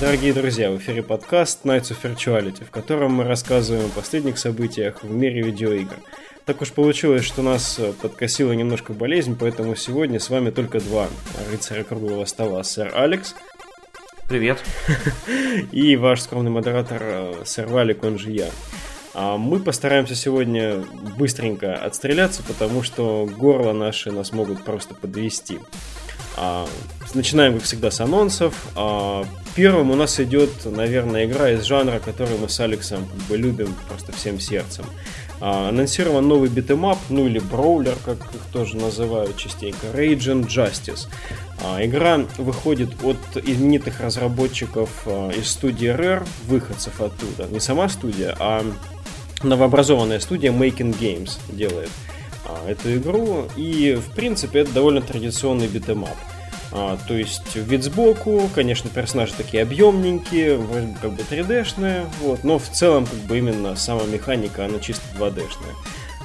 Дорогие друзья, в эфире подкаст Nights of Virtuality, в котором мы рассказываем о последних событиях в мире видеоигр. Так уж получилось, что нас подкосила немножко болезнь, поэтому сегодня с вами только два рыцаря круглого стола. Сэр Алекс. Привет. И ваш скромный модератор э, Сэр Валик, он же я. А мы постараемся сегодня быстренько отстреляться, потому что горло наши нас могут просто подвести. А, начинаем, как всегда, с анонсов. Первым у нас идет, наверное, игра из жанра, который мы с Алексом как бы любим просто всем сердцем. А, анонсирован новый beat 'em up, ну или броулер, как их тоже называют частенько, Raging Justice. А, игра выходит от именитых разработчиков а, из студии Rare, выходцев оттуда. Не сама студия, а новообразованная студия Making Games делает а, эту игру. И, в принципе, это довольно традиционный beat 'em up. А, то есть вид сбоку, конечно, персонажи такие объемненькие, вроде как бы 3D-шные, вот, но в целом как бы именно сама механика, она чисто 2D-шная.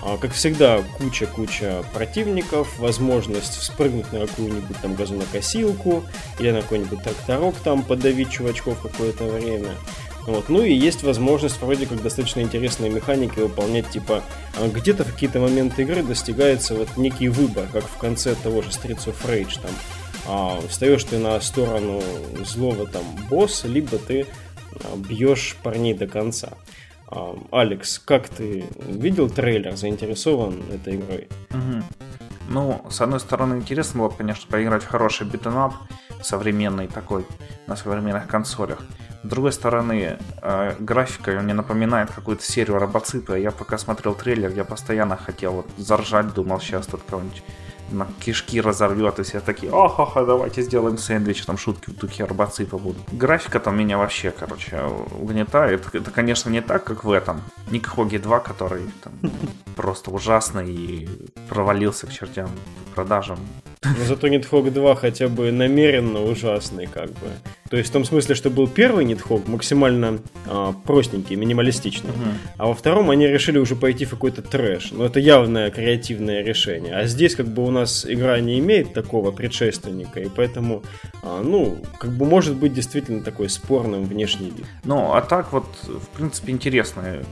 А, как всегда, куча-куча противников, возможность вспрыгнуть на какую-нибудь там газонокосилку или на какой-нибудь тракторок там подавить чувачков какое-то время. Вот. Ну и есть возможность вроде как достаточно интересные механики выполнять, типа а, где-то в какие-то моменты игры достигается вот некий выбор, как в конце того же Streets of Rage, там а, встаешь ты на сторону злого там босса, либо ты а, бьешь парней до конца. А, Алекс, как ты видел трейлер, заинтересован этой игрой? Угу. Ну, с одной стороны, интересно было, конечно, поиграть в хороший битэнап, современный такой, на современных консолях. С другой стороны, э, графика мне напоминает какую-то серию робоципа. Я пока смотрел трейлер, я постоянно хотел вот заржать, думал, сейчас тут кого-нибудь на кишки разорвет, и все такие, ха-ха, давайте сделаем сэндвич, там шутки в духе арбаципа будут. Графика там меня вообще, короче, угнетает. Это, конечно, не так, как в этом. Не как Хоги 2, который там, просто ужасный и провалился к чертям продажам. Но зато Nidhogg 2 хотя бы намеренно ужасный, как бы. То есть в том смысле, что был первый Nidhogg максимально а, простенький, минималистичный. Угу. А во втором они решили уже пойти в какой-то трэш. Но это явное креативное решение. А здесь как бы у нас игра не имеет такого предшественника, и поэтому, а, ну, как бы может быть действительно такой спорным внешний вид. Ну, а так вот, в принципе, интересная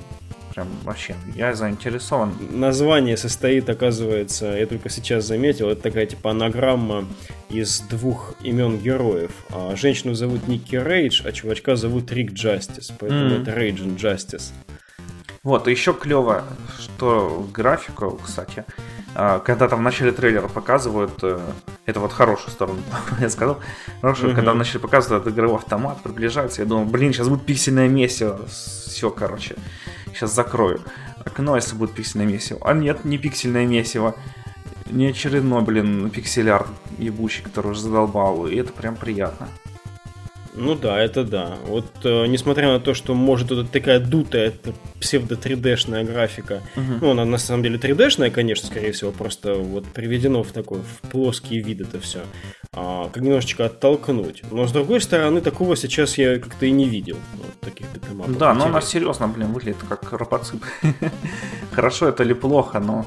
прям вообще, я заинтересован. Название состоит, оказывается, я только сейчас заметил, это такая типа анаграмма из двух имен героев. А женщину зовут Ники Рейдж, а чувачка зовут Рик Джастис, поэтому mm-hmm. это Рейджин Джастис. Вот, и еще клево, что графику, кстати, а, когда там в начале трейлера показывают, э, это вот хорошую сторону, я сказал, хорошую, mm-hmm. когда начали показывать этот игровой автомат, приближается, я думал, блин, сейчас будет пиксельное месиво, все, короче. Сейчас закрою окно, если будет пиксельное месиво. А нет, не пиксельное месиво. Не очередной, блин, пикселяр ебучий, который уже задолбал. И это прям приятно. Ну да, это да. Вот э, несмотря на то, что может это такая дутая псевдо 3D-шная графика, uh-huh. ну она на самом деле 3D-шная, конечно, скорее всего, просто вот приведено в такой в плоский вид это все, а, как немножечко оттолкнуть. Но с другой стороны, такого сейчас я как-то и не видел. Вот таких битэмапов. Да, но она серьезно, блин, выглядит как робоцип. Хорошо это или плохо, но...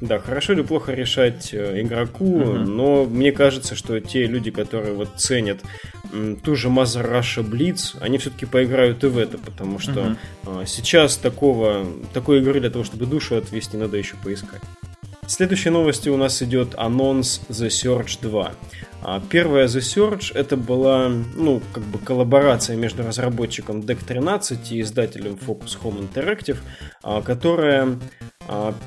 Да, хорошо или плохо решать э, игроку, mm-hmm. но мне кажется, что те люди, которые вот ценят ту же Mother Russia Blitz, они все-таки поиграют и в это, потому что а, сейчас такого, такой игры для того, чтобы душу отвести, надо еще поискать. Следующей новостью у нас идет анонс The Search 2. А первая The Search это была, ну, как бы коллаборация между разработчиком Deck 13 и издателем Focus Home Interactive, а, которая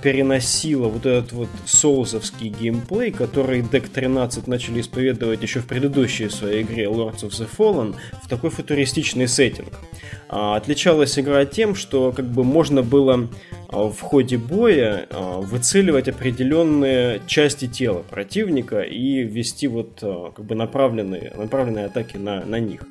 переносила вот этот вот соузовский геймплей, который Deck 13 начали исповедовать еще в предыдущей своей игре Lords of the Fallen, в такой футуристичный сеттинг. Отличалась игра тем, что как бы можно было в ходе боя выцеливать определенные части тела противника и вести вот как бы направленные, направленные атаки на, на них.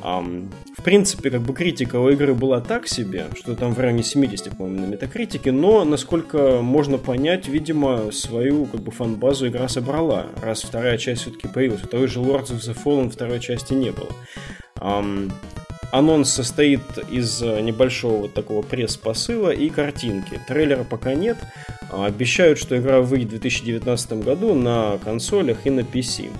В принципе, как бы критика у игры была так себе, что там в районе 70, по-моему, на метакритике, но, насколько можно понять, видимо, свою как бы фан-базу игра собрала, раз вторая часть все-таки появилась. У того же Lords of the Fallen второй части не было. Анонс состоит из э, небольшого вот такого пресс-посыла и картинки. Трейлера пока нет. Обещают, что игра выйдет в 2019 году на консолях и на PC.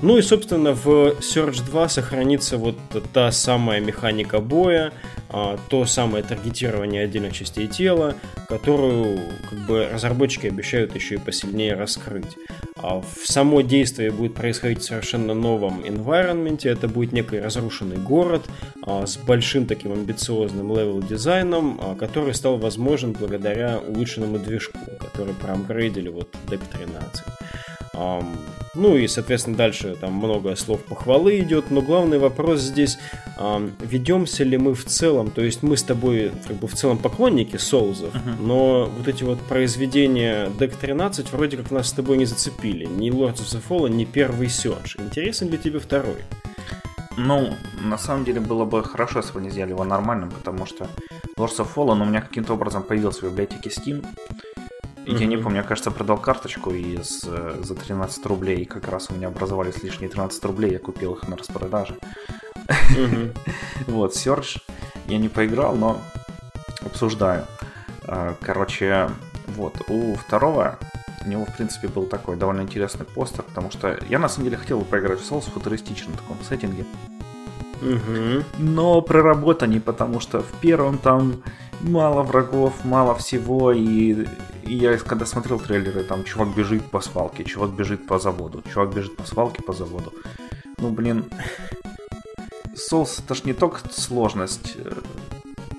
Ну и, собственно, в Surge 2 сохранится вот та самая механика боя, а, то самое таргетирование отдельных частей тела, которую как бы разработчики обещают еще и посильнее раскрыть. А в само действие будет происходить в совершенно новом environment, это будет некий разрушенный город а, с большим таким амбициозным level-дизайном, который стал возможен благодаря улучшенному движку, который проапгрейдили вот Deck 13. Ну и, соответственно, дальше там много слов похвалы идет, но главный вопрос здесь, ведемся ли мы в целом, то есть мы с тобой как бы в целом поклонники соузов, uh-huh. но вот эти вот произведения Deck 13 вроде как нас с тобой не зацепили, ни Lords of the Fallen, ни первый Surge. Интересен ли тебе второй? Ну, на самом деле было бы хорошо, если бы они сделали его нормальным, потому что Lords of Fallen у меня каким-то образом появился в библиотеке Steam, я не помню, я, кажется, продал карточку и с, э, за 13 рублей, как раз у меня образовались лишние 13 рублей, я купил их на распродаже. Вот, Search я не поиграл, но обсуждаю. А, короче, вот, у второго у него, в принципе, был такой довольно интересный постер, потому что я, на самом деле, хотел бы поиграть в Souls в футуристичном таком сеттинге. Угу. Но проработанней, потому что в первом там мало врагов, мало всего, и, и я когда смотрел трейлеры, там чувак бежит по свалке, чувак бежит по заводу, чувак бежит по свалке по заводу. Ну, блин, Souls это ж не только сложность, э,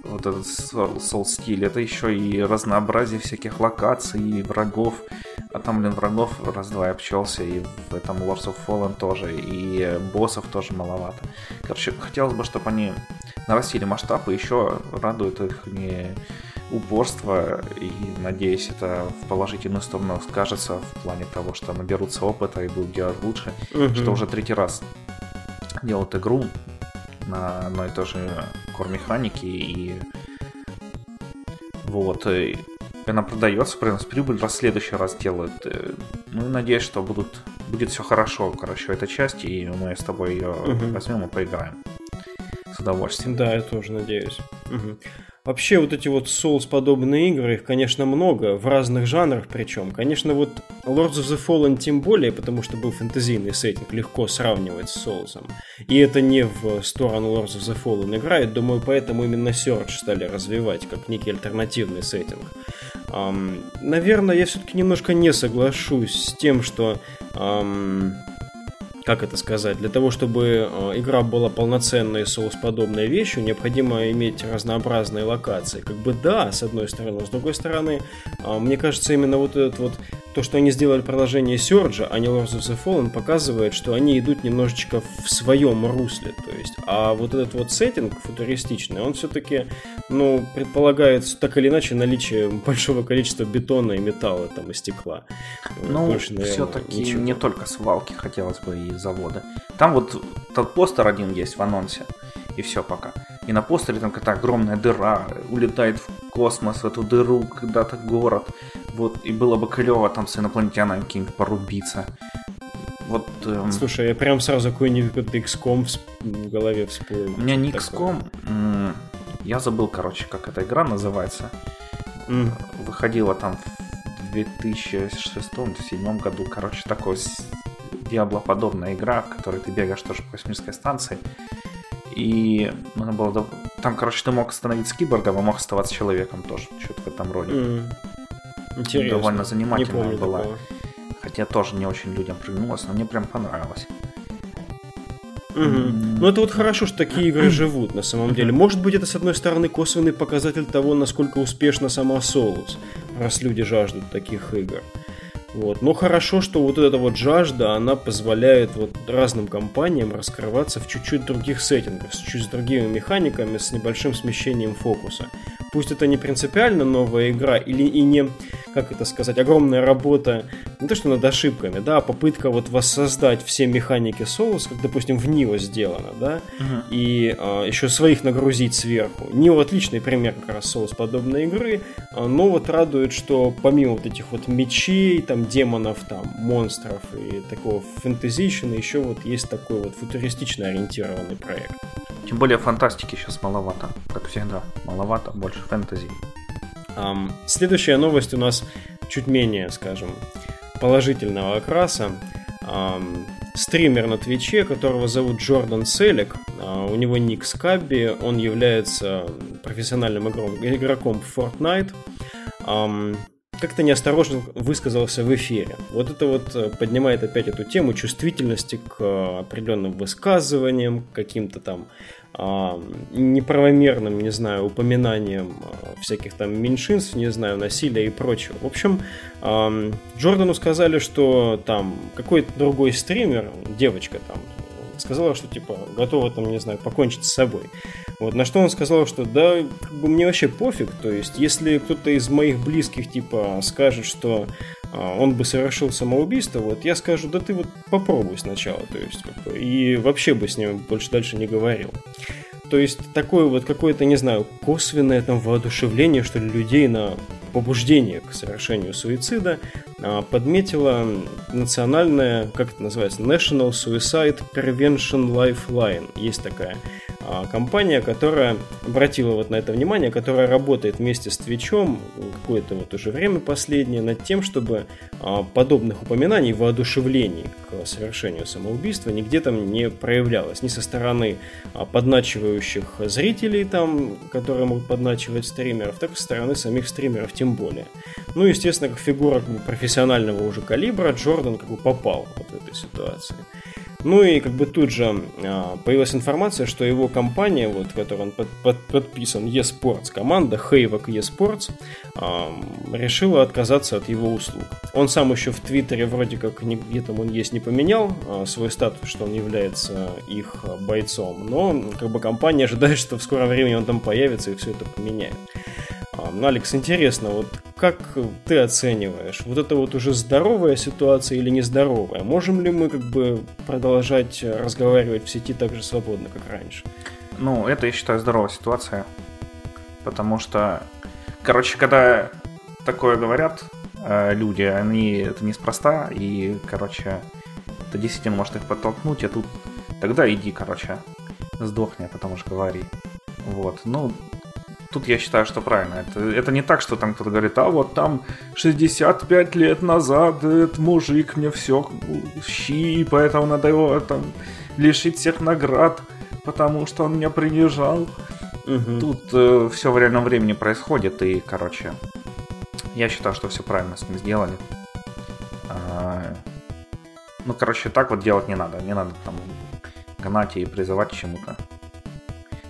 вот этот Soul стиль, это еще и разнообразие всяких локаций и врагов. А там, блин, врагов раз-два я общался, и в этом Lords of Fallen тоже, и боссов тоже маловато. Короче, хотелось бы, чтобы они нарастили масштаб, и еще радует их не упорство, и надеюсь, это в положительную сторону скажется в плане того, что наберутся опыта и будут делать лучше, угу. что уже третий раз делают игру на одной и той же кор-механике, и вот, и она продается, приносит прибыль, раз в следующий раз делают. Э, ну и надеюсь, что будут, будет все хорошо, короче, эта часть, и мы с тобой ее угу. возьмем и поиграем с удовольствием. Да, я тоже надеюсь. Угу. Вообще вот эти вот Souls-подобные игры, их, конечно, много, в разных жанрах причем. Конечно, вот Lords of the Fallen тем более, потому что был фэнтезийный сеттинг, легко сравнивать с Souls'ом. И это не в сторону Lords of the Fallen играет, думаю, поэтому именно Search стали развивать, как некий альтернативный сеттинг. Um, наверное, я все-таки немножко не соглашусь с тем, что um, как это сказать, для того, чтобы э, игра была полноценной соус-подобной вещью, необходимо иметь разнообразные локации. Как бы да, с одной стороны, с другой стороны, э, мне кажется, именно вот этот вот то, что они сделали продолжение Сёрджа, а не Lords of the Fallen, показывает, что они идут немножечко в своем русле. То есть, а вот этот вот сеттинг футуристичный, он все-таки, ну, предполагает так или иначе наличие большого количества бетона и металла там и стекла. Ну, все-таки не только свалки хотелось бы и завода. Там вот тот постер один есть в анонсе, и все пока. И на постере там какая-то огромная дыра, улетает в космос, в эту дыру, когда-то город. Вот, и было бы клево там с инопланетянами каким-то порубиться. Вот, эм... Слушай, я прям сразу какой-нибудь XCOM в голове всплыл. У меня не XCOM, я забыл, короче, как эта игра называется. Mm. Выходила там в 2006-2007 году, короче, такой Диабло-подобная игра, в которой ты бегаешь тоже по космической станции. И надо было... Там, короче, ты мог становиться киборгом, а мог оставаться человеком тоже. Что-то в этом роде. Mm. Интересно. Довольно занимательная была. Такого. Хотя тоже не очень людям приглянулось, но мне прям понравилось. Угу. Ну это вот хорошо, что такие игры живут на самом деле. Может быть это с одной стороны косвенный показатель того, насколько успешна сама Solus, раз люди жаждут таких игр. Вот. Но хорошо, что вот эта вот жажда, она позволяет вот разным компаниям раскрываться в чуть-чуть других сеттингах, с чуть с другими механиками, с небольшим смещением фокуса. Пусть это не принципиально новая игра или и не, как это сказать, огромная работа, не то что над ошибками, да, а попытка вот воссоздать все механики Souls, как, допустим, в Нио сделано, да, uh-huh. и а, еще своих нагрузить сверху. Нио отличный пример как раз Souls подобной игры, а, но вот радует, что помимо вот этих вот мечей, там, демонов, там, монстров и такого фэнтезийщины, еще вот есть такой вот футуристично ориентированный проект. Тем более фантастики сейчас маловато, как всегда. Маловато, больше фэнтези. Um, следующая новость у нас чуть менее, скажем, положительного окраса. Um, стример на Твиче, которого зовут Джордан Селик. А, у него ник Скабби, он является профессиональным игроком в Fortnite как-то неосторожно высказался в эфире. Вот это вот э, поднимает опять эту тему чувствительности к э, определенным высказываниям, каким-то там а, неправомерным, не знаю, упоминанием а, всяких там меньшинств, не знаю, насилия и прочего. В общем, а, Джордану сказали, что там какой-то другой стример, девочка там, сказала, что типа готова там, не знаю, покончить с собой. Вот, на что он сказал, что да, мне вообще пофиг, то есть если кто-то из моих близких типа скажет, что а, он бы совершил самоубийство, вот я скажу, да ты вот попробуй сначала, то есть и вообще бы с ним больше дальше не говорил. То есть такое вот какое-то, не знаю, косвенное там воодушевление, что ли, людей на побуждение к совершению суицида а, подметила национальная, как это называется, National Suicide Prevention Lifeline. Есть такая компания, которая обратила вот на это внимание, которая работает вместе с Твичом какое-то вот уже время последнее над тем, чтобы а, подобных упоминаний, воодушевлений к совершению самоубийства нигде там не проявлялось. Ни со стороны а, подначивающих зрителей, там, которые могут подначивать стримеров, так и со стороны самих стримеров тем более. Ну, естественно, как фигура как бы, профессионального уже калибра, Джордан как бы попал вот в этой ситуации. Ну и как бы тут же а, появилась информация, что его компания, вот, в которой он под, под, подписан, eSports, команда Hayvok eSports, а, решила отказаться от его услуг. Он сам еще в Твиттере вроде как где там он есть не поменял а, свой статус, что он является их бойцом, но как бы компания ожидает, что в скором времени он там появится и все это поменяет. А, Алекс, интересно, вот как ты оцениваешь, вот это вот уже здоровая ситуация или нездоровая? Можем ли мы как бы продолжать разговаривать в сети так же свободно, как раньше? Ну, это, я считаю, здоровая ситуация, потому что, короче, когда такое говорят э, люди, они это неспроста, и, короче, это действительно может их подтолкнуть, а тут тогда иди, короче, сдохни, а потом уж говори. Вот, ну, Тут я считаю, что правильно. Это, это не так, что там кто-то говорит, а вот там 65 лет назад этот мужик мне все щи, поэтому надо его там лишить всех наград, потому что он меня принижал. Угу. Тут э, все в реальном времени происходит, и, короче, я считаю, что все правильно с ним сделали. А, ну, короче, так вот делать не надо. Не надо там гнать и призывать к чему-то.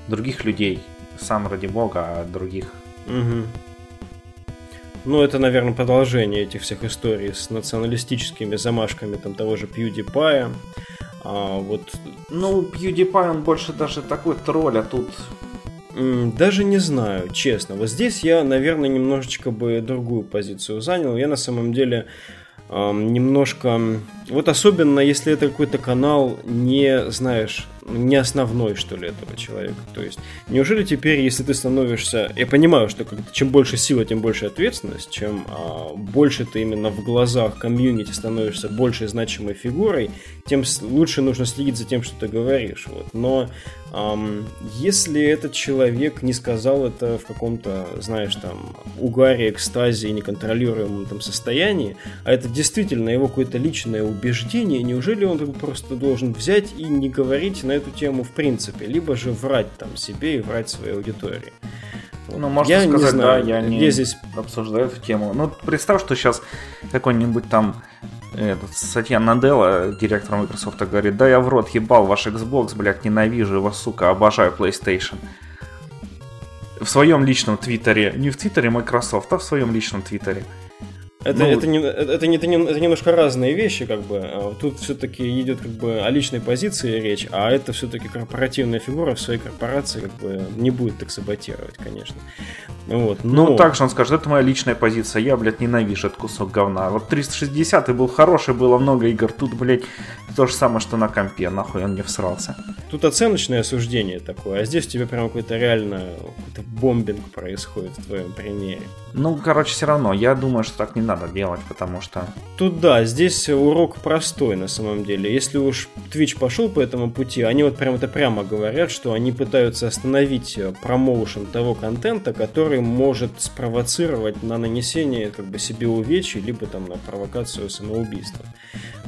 Других людей сам ради бога, а других. Угу. Ну, это, наверное, продолжение этих всех историй с националистическими замашками там того же PewDiePie. А, вот... Ну, PewDiePie, он больше даже такой тролль, а тут... Даже не знаю, честно. Вот здесь я, наверное, немножечко бы другую позицию занял. Я на самом деле эм, немножко... Вот особенно, если это какой-то канал не, знаешь, не основной, что ли, этого человека. То есть, неужели теперь, если ты становишься... Я понимаю, что как чем больше сила, тем больше ответственность, чем а, больше ты именно в глазах комьюнити становишься большей значимой фигурой, тем лучше нужно следить за тем, что ты говоришь. Вот. Но Um, если этот человек не сказал это в каком-то, знаешь, там, угаре, экстазе и неконтролируемом там состоянии, а это действительно его какое-то личное убеждение, неужели он просто должен взять и не говорить на эту тему в принципе, либо же врать там себе и врать своей аудитории? Ну, можно я сказать, не знаю, да, я не здесь... обсуждаю эту тему. Ну, представь, что сейчас какой-нибудь там этот, Сатья Наделла, директор Microsoft, говорит, да я в рот ебал ваш Xbox, блядь, ненавижу его, сука, обожаю PlayStation. В своем личном твиттере, не в твиттере Microsoft, а в своем личном твиттере. Это, ну, это, не, это, не, это, не, это немножко разные вещи, как бы. А тут все-таки идет как бы о личной позиции речь, а это все-таки корпоративная фигура в своей корпорации как бы не будет так саботировать, конечно. Вот, но... Ну, также он скажет, это моя личная позиция, я, блядь, ненавижу этот кусок говна. Вот 360 был хороший, было много игр, тут, блядь, то же самое, что на компе, нахуй он не всрался. Тут оценочное осуждение такое, а здесь у тебя прям какой-то реально какой-то бомбинг происходит в твоем примере. Ну, короче, все равно, я думаю, что так не надо делать, потому что... Тут да, здесь урок простой на самом деле. Если уж Twitch пошел по этому пути, они вот прям это прямо говорят, что они пытаются остановить э, промоушен того контента, который может спровоцировать на нанесение как бы себе увечий, либо там на провокацию самоубийства.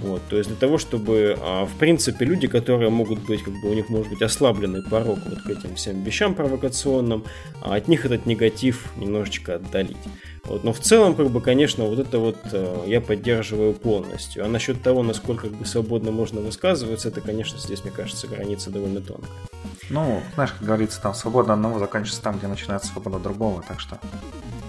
Вот, то есть для того, чтобы, а, в принципе, люди, которые могут быть, как бы у них может быть ослабленный порог вот к этим всем вещам провокационным, а от них этот негатив немножечко отдалить. Вот, но в целом, как бы, конечно, вот это вот э, я поддерживаю полностью. А насчет того, насколько как бы, свободно можно высказываться, это, конечно, здесь, мне кажется, граница довольно тонкая. Ну, знаешь, как говорится, там свобода одного заканчивается там, где начинается свобода другого, так что...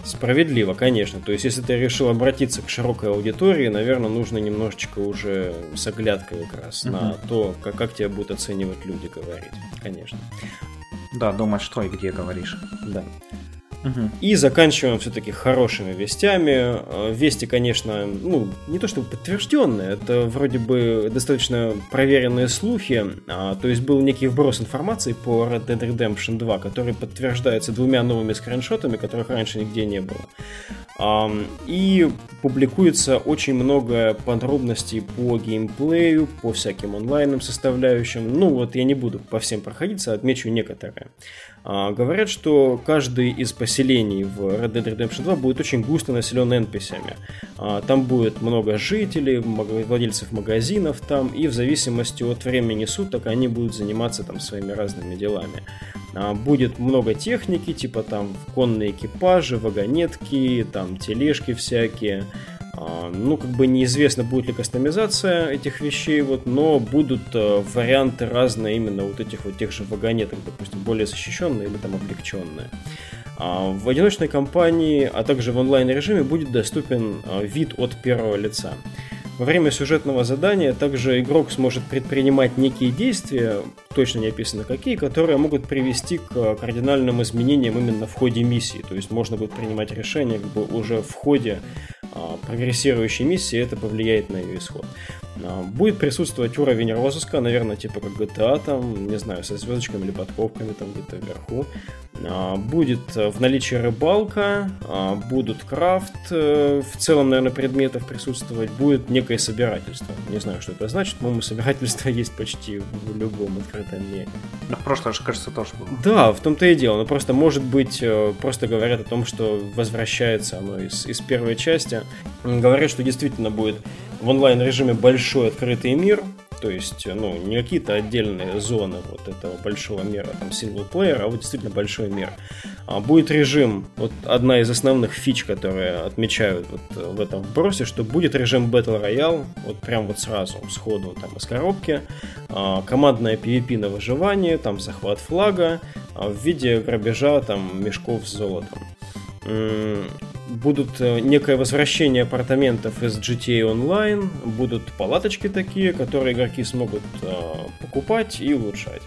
Справедливо, конечно. То есть, если ты решил обратиться к широкой аудитории, наверное, нужно немножечко уже с оглядкой как раз угу. на то, как, как тебя будут оценивать люди говорить. Конечно. Да, думать, что и где говоришь. Да. И заканчиваем все-таки хорошими вестями. Э, вести, конечно, ну, не то чтобы подтвержденные, это вроде бы достаточно проверенные слухи. А, то есть был некий вброс информации по Red Dead Redemption 2, который подтверждается двумя новыми скриншотами, которых раньше нигде не было. И публикуется очень много подробностей по геймплею, по всяким онлайнным составляющим. Ну вот я не буду по всем проходиться, отмечу некоторые. А, говорят, что каждый из поселений в Red Dead Redemption 2 будет очень густо населен NPC-ами. А, там будет много жителей, владельцев магазинов там, и в зависимости от времени суток они будут заниматься там своими разными делами. А, будет много техники, типа там конные экипажи, вагонетки, там тележки всякие, ну, как бы неизвестно, будет ли кастомизация этих вещей, вот, но будут э, варианты разные именно вот этих вот тех же вагонеток, допустим, более защищенные или там облегченные. А, в одиночной кампании, а также в онлайн-режиме будет доступен э, вид от первого лица. Во время сюжетного задания также игрок сможет предпринимать некие действия, точно не описано какие, которые могут привести к кардинальным изменениям именно в ходе миссии. То есть можно будет принимать решения как бы уже в ходе а, прогрессирующей миссии, это повлияет на ее исход. А, будет присутствовать уровень розыска, наверное, типа как GTA, там, не знаю, со звездочками или подковками там где-то вверху. А, будет в наличии рыбалка, будут крафт, э, в целом, наверное, предметов присутствовать, будет некое собирательство. Не знаю, что это значит, по-моему, собирательство есть почти в любом открытом мире. Ну, в прошлом, кажется, тоже было. Да, в том-то и дело, но просто, может быть, э, просто говорят о том, что возвращается оно из, из первой части, Говорят, что действительно будет в онлайн-режиме большой открытый мир, то есть, ну, не какие-то отдельные зоны вот этого большого мира, там, синглплеера, а вот действительно большой мир. А будет режим, вот одна из основных фич, которые отмечают вот в этом вбросе, что будет режим Battle Royale, вот прям вот сразу, сходу там из коробки, а, командная PvP на выживание, там захват флага, а в виде грабежа там мешков с золотом будут э, некое возвращение апартаментов из GTA Online, будут палаточки такие, которые игроки смогут э, покупать и улучшать.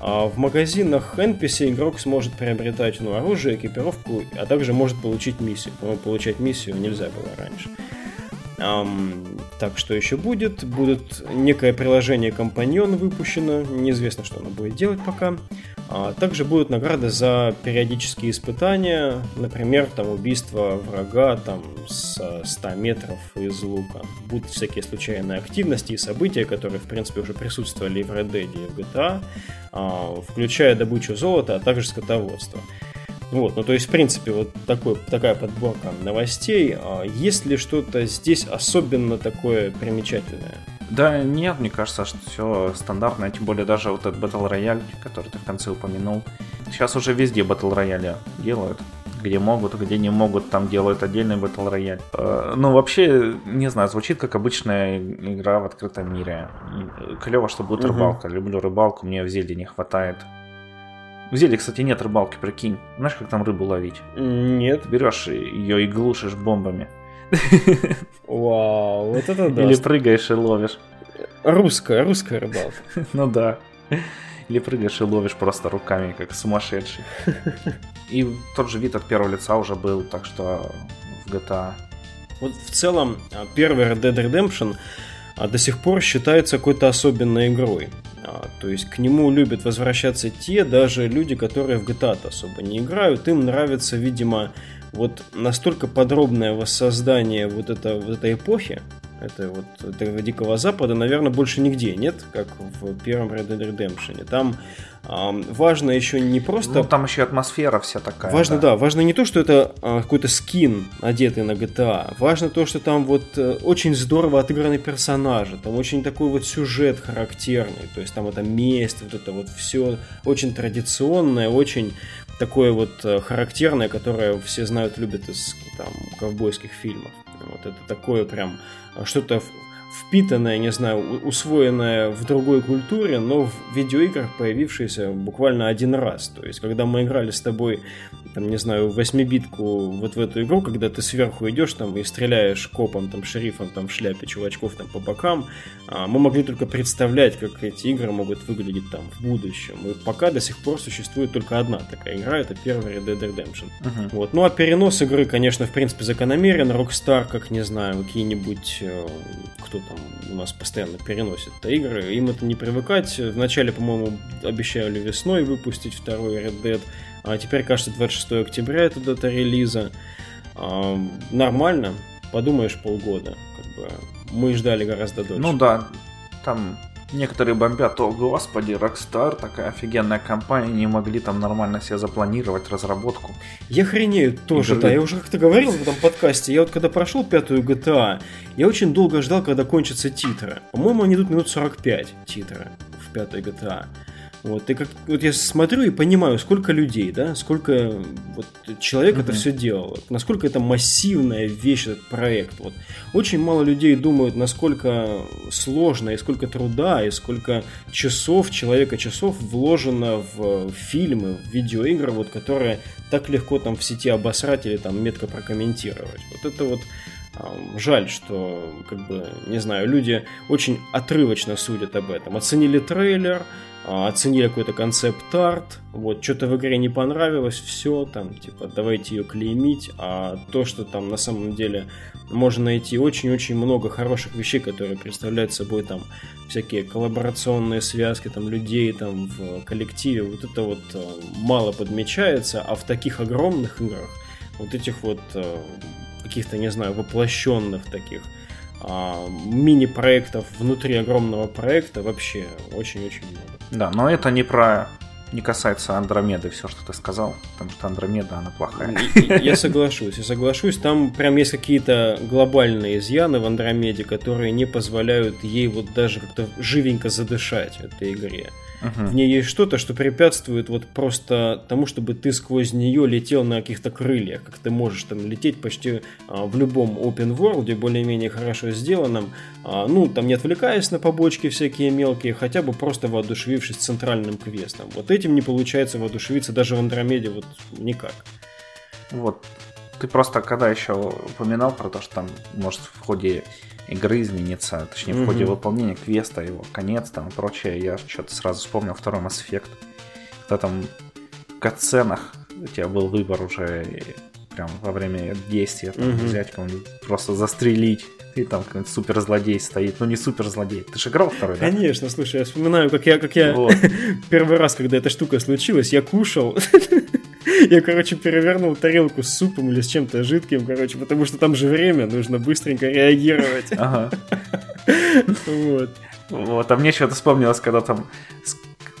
А в магазинах NPC игрок сможет приобретать ну, оружие, экипировку, а также может получить миссию. Но получать миссию нельзя было раньше. Um, так, что еще будет? Будет некое приложение компаньон выпущено, неизвестно, что оно будет делать пока. А также будут награды за периодические испытания, например, там убийство врага там с 100 метров из лука. Будут всякие случайные активности и события, которые, в принципе, уже присутствовали и в Red Dead, и в GTA, а, включая добычу золота, а также скотоводство. Вот, ну то есть, в принципе, вот такой, такая подборка новостей. А есть ли что-то здесь особенно такое примечательное? Да нет, мне кажется, что все стандартно, тем более даже вот этот Battle Royale, который ты в конце упомянул. Сейчас уже везде Battle Royale делают. Где могут, где не могут, там делают отдельный Battle Royale. Э, ну, вообще, не знаю, звучит как обычная игра в открытом мире. Клево, что будет угу. рыбалка. Люблю рыбалку, мне в Зельде не хватает. В Зельде, кстати, нет рыбалки, прикинь. Знаешь, как там рыбу ловить? Нет. Берешь ее и глушишь бомбами. Вау, вот это да. Или прыгаешь и ловишь. Русская, русская рыбалка. Ну да. Или прыгаешь и ловишь просто руками, как сумасшедший. И тот же вид от первого лица уже был, так что в GTA. Вот в целом а, первый Red Dead Redemption а, до сих пор считается какой-то особенной игрой. А, то есть к нему любят возвращаться те, даже люди, которые в GTA особо не играют. Им нравится, видимо, вот настолько подробное воссоздание вот, это, вот этой эпохи, Это вот этого Дикого Запада, наверное, больше нигде нет, как в первом Red Dead Redemption. Там э, важно еще не просто... Ну, там еще атмосфера вся такая. Важно, да, да важно не то, что это э, какой-то скин, одетый на GTA. Важно то, что там вот э, очень здорово отыграны персонажи, там очень такой вот сюжет характерный, то есть там это месть, вот это вот все очень традиционное, очень такое вот э, характерное, которое все знают, любят из там ковбойских фильмов. Вот это такое прям э, что-то впитанное, не знаю, усвоенное в другой культуре, но в видеоиграх появившееся буквально один раз. То есть, когда мы играли с тобой там, не знаю, восьмибитку вот в эту игру, когда ты сверху идешь там и стреляешь копом, там, шерифом, там, в шляпе чувачков там по бокам, а, мы могли только представлять, как эти игры могут выглядеть там в будущем. И пока до сих пор существует только одна такая игра, это первая Red Dead Redemption. Uh-huh. Вот. Ну а перенос игры, конечно, в принципе закономерен. Rockstar, как не знаю, какие-нибудь, э, кто там у нас постоянно переносит -то игры, им это не привыкать. Вначале, по-моему, обещали весной выпустить второй Red Dead. А теперь, кажется, 26 октября это дата релиза. А, нормально, подумаешь, полгода. Как бы мы ждали гораздо дольше. Ну да, там некоторые бомбят, о господи, Rockstar, такая офигенная компания, не могли там нормально себе запланировать разработку. Я хренею тоже, Игры. да, я уже как-то говорил в этом подкасте, я вот когда прошел пятую GTA, я очень долго ждал, когда кончатся титры. По-моему, они идут минут 45 титры в пятой GTA. Вот, и как, вот я смотрю и понимаю, сколько людей, да, сколько вот, человек mm-hmm. это все делал, насколько это массивная вещь, этот проект. Вот. Очень мало людей думают, насколько сложно, и сколько труда, и сколько часов, человека часов вложено в фильмы, в видеоигры, вот, которые так легко там в сети обосрать или там метко прокомментировать. Вот это вот Жаль, что, как бы, не знаю, люди очень отрывочно судят об этом. Оценили трейлер, оценили какой-то концепт-арт, вот, что-то в игре не понравилось, все, там, типа, давайте ее клеймить, а то, что там на самом деле можно найти очень-очень много хороших вещей, которые представляют собой там всякие коллаборационные связки там людей там в коллективе, вот это вот э, мало подмечается, а в таких огромных играх вот этих вот э, каких-то, не знаю, воплощенных таких а, мини-проектов внутри огромного проекта вообще очень-очень много. Да, но это не про не касается Андромеды, все, что ты сказал, потому что Андромеда, она плохая. Я соглашусь, я соглашусь. Там прям есть какие-то глобальные изъяны в Андромеде, которые не позволяют ей вот даже как-то живенько задышать этой игре. Угу. В ней есть что-то, что препятствует вот просто тому, чтобы ты сквозь нее летел на каких-то крыльях, как ты можешь там лететь почти а, в любом open world, более-менее хорошо сделанном, а, ну, там не отвлекаясь на побочки всякие мелкие, хотя бы просто воодушевившись центральным квестом. Вот этим не получается воодушевиться даже в Андромеде вот никак. Вот, ты просто когда еще упоминал про то, что там может в ходе игры изменится, точнее, в ходе выполнения квеста, его конец там и прочее, я что-то сразу вспомнил второй Mass Effect. Когда там в катсценах у тебя был выбор уже прям во время действия, там, mm взять кого-нибудь, просто застрелить, и там какой-нибудь суперзлодей стоит. Ну, не суперзлодей. Ты же играл второй, да? Конечно, слушай, я вспоминаю, как я, как я вот. первый раз, когда эта штука случилась, я кушал Я, короче, перевернул тарелку с супом или с чем-то жидким, короче, потому что там же время, нужно быстренько реагировать. Ага. Вот. Вот, а мне что-то вспомнилось, когда там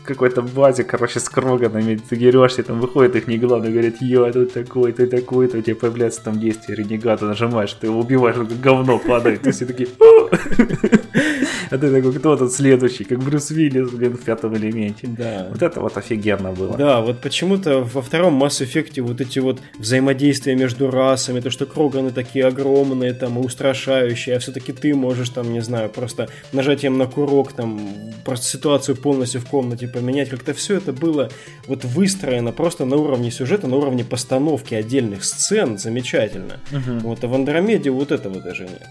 какой-то базе, короче, с кроганами, ты дерешься, там выходит их не главный, говорит, я тут такой, ты такой, то у тебя появляется там действие ренегата, нажимаешь, ты его убиваешь, говно падает, и все такие, а ты такой, кто тут следующий, как Брюс Уиллис, блин, в пятом элементе. Да. Вот это вот офигенно было. Да, вот почему-то во втором Mass Effect вот эти вот взаимодействия между расами, то, что Кроганы такие огромные, там, и устрашающие, а все-таки ты можешь, там, не знаю, просто нажатием на курок, там, просто ситуацию полностью в комнате поменять. Как-то все это было вот выстроено просто на уровне сюжета, на уровне постановки отдельных сцен замечательно. Угу. Вот, а в Андромеде вот этого даже нет.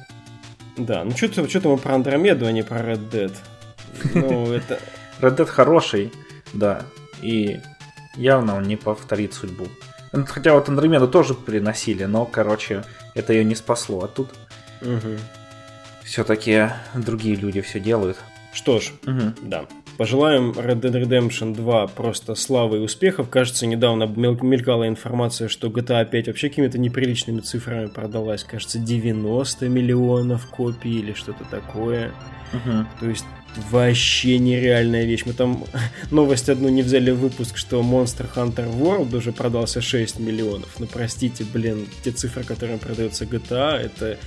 Да, ну что-то что мы про Андромеду, а не про Red Dead. Ну, это... Red Dead хороший, да, и явно он не повторит судьбу. Хотя вот Андромеду тоже приносили, но, короче, это ее не спасло. А тут угу. все-таки другие люди все делают. Что ж, угу. да. Пожелаем Red Dead Redemption 2 просто славы и успехов. Кажется, недавно мелькала информация, что GTA 5 вообще какими-то неприличными цифрами продалась. Кажется, 90 миллионов копий или что-то такое. Угу. То есть вообще нереальная вещь. Мы там новость одну не взяли в выпуск, что Monster Hunter World уже продался 6 миллионов. Ну, простите, блин, те цифры, которые продаются GTA, это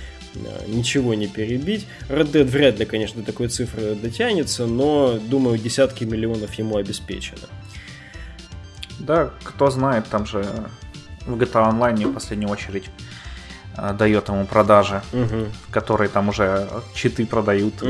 ничего не перебить. Red Dead вряд ли, конечно, до такой цифры дотянется, но, думаю, десятки миллионов ему обеспечено. Да, кто знает, там же в GTA Online в последнюю очередь Э, дает ему продажи, угу. которые там уже читы продают. Угу.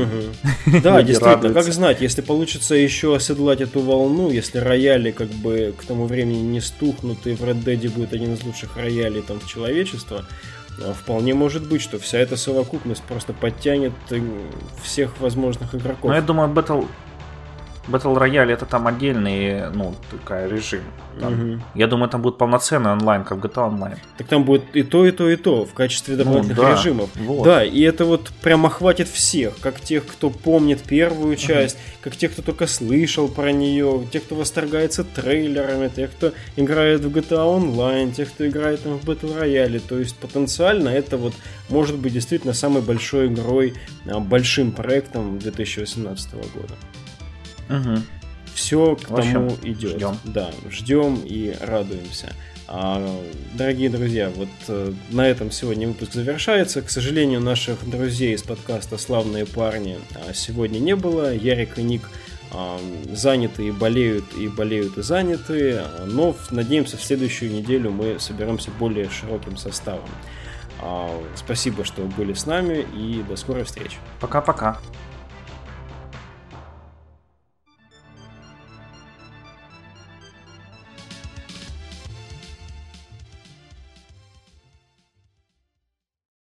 Да, действительно, как знать, если получится еще оседлать эту волну, если рояли как бы к тому времени не стухнут, и в Red Dead будет один из лучших роялей там человечества, э, Вполне может быть, что вся эта совокупность просто подтянет э, всех возможных игроков. Но я думаю, Battle, Battle Royale это там отдельный, ну, такая режим. Там, угу. Я думаю, там будет полноценный онлайн, как GTA Online. Так там будет и то, и то, и то в качестве ну дополнительных ну, да, режимов. Вот. Да, и это вот прям охватит всех, как тех, кто помнит первую часть, угу. как тех, кто только слышал про нее, тех, кто восторгается трейлерами, тех, кто играет в GTA Online, тех, кто играет там в Battle Royale. То есть потенциально это вот может быть действительно самой большой игрой, а, большим проектом 2018 года. Угу. Все к общем, тому идет. Ждем. Да, ждем и радуемся. А, дорогие друзья, вот э, на этом сегодня выпуск завершается. К сожалению, наших друзей из подкаста «Славные парни» а, сегодня не было. Ярик и Ник а, заняты и болеют, и болеют и заняты. Но надеемся, в следующую неделю мы соберемся более широким составом. Спасибо, что были с нами, и до скорой встречи. Пока-пока.